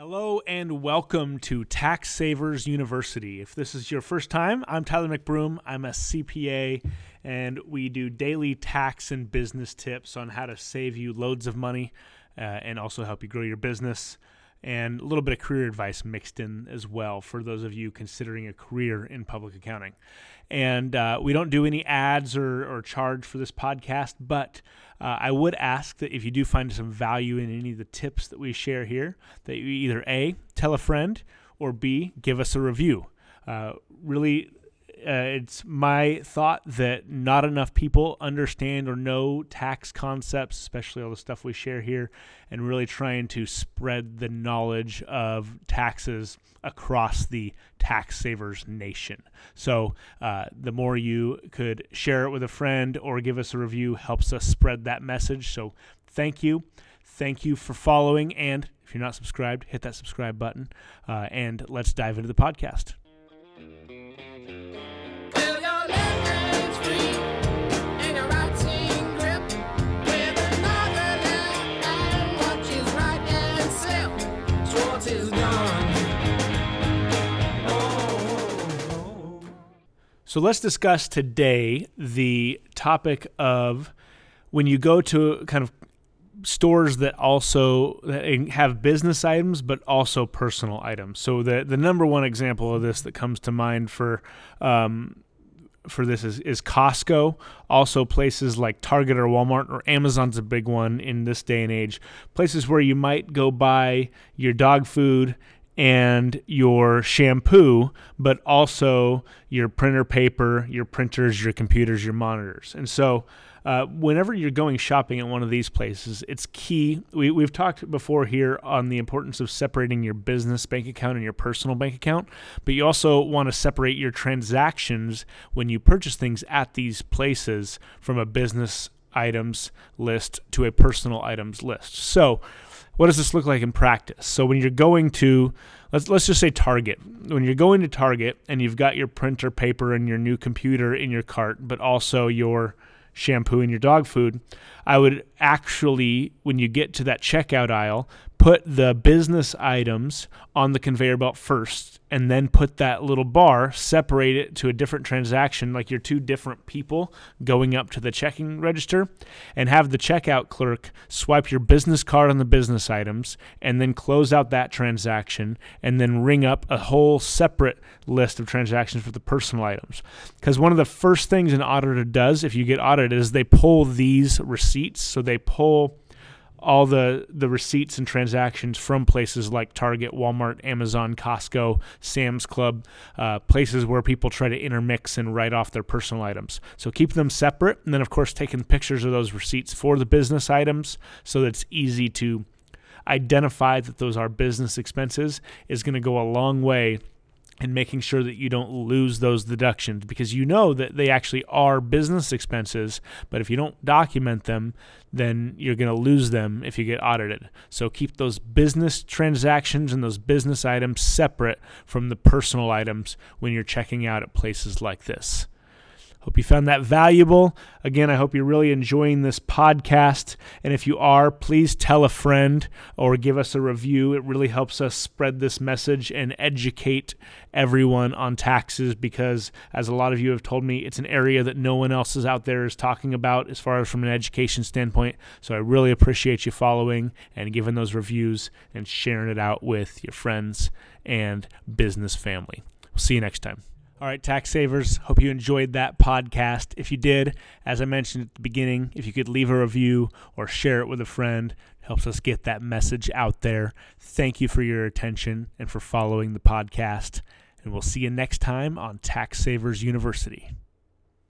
Hello and welcome to Tax Savers University. If this is your first time, I'm Tyler McBroom. I'm a CPA and we do daily tax and business tips on how to save you loads of money uh, and also help you grow your business and a little bit of career advice mixed in as well for those of you considering a career in public accounting. And uh, we don't do any ads or, or charge for this podcast, but uh, I would ask that if you do find some value in any of the tips that we share here, that you either A, tell a friend, or B, give us a review. Uh, really, uh, it's my thought that not enough people understand or know tax concepts, especially all the stuff we share here, and really trying to spread the knowledge of taxes across the tax savers nation. So, uh, the more you could share it with a friend or give us a review helps us spread that message. So, thank you. Thank you for following. And if you're not subscribed, hit that subscribe button. Uh, and let's dive into the podcast. So let's discuss today the topic of when you go to kind of stores that also have business items but also personal items. So the the number one example of this that comes to mind for um, for this is, is Costco. Also, places like Target or Walmart or Amazon's a big one in this day and age. Places where you might go buy your dog food and your shampoo, but also your printer paper, your printers, your computers, your monitors. And so, uh, whenever you're going shopping at one of these places, it's key. We, we've talked before here on the importance of separating your business bank account and your personal bank account, but you also want to separate your transactions when you purchase things at these places from a business items list to a personal items list. So, what does this look like in practice? So when you're going to let's let's just say Target. When you're going to Target and you've got your printer paper and your new computer in your cart, but also your shampoo and your dog food, I would actually when you get to that checkout aisle, put the business items on the conveyor belt first and then put that little bar, separate it to a different transaction, like you're two different people going up to the checking register, and have the checkout clerk swipe your business card on the business items and then close out that transaction and then ring up a whole separate list of transactions for the personal items. Because one of the first things an auditor does if you get audited is they pull these receipts. So they pull all the the receipts and transactions from places like Target, Walmart, Amazon, Costco, Sam's Club, uh, places where people try to intermix and write off their personal items. So keep them separate, and then of course taking pictures of those receipts for the business items so that it's easy to identify that those are business expenses is going to go a long way and making sure that you don't lose those deductions because you know that they actually are business expenses. But if you don't document them, then you're going to lose them if you get audited. So keep those business transactions and those business items separate from the personal items when you're checking out at places like this. Hope you found that valuable. Again, I hope you're really enjoying this podcast. And if you are, please tell a friend or give us a review. It really helps us spread this message and educate everyone on taxes because, as a lot of you have told me, it's an area that no one else is out there is talking about as far as from an education standpoint. So I really appreciate you following and giving those reviews and sharing it out with your friends and business family. We'll see you next time. All right, tax savers, hope you enjoyed that podcast. If you did, as I mentioned at the beginning, if you could leave a review or share it with a friend, it helps us get that message out there. Thank you for your attention and for following the podcast. And we'll see you next time on Tax Savers University.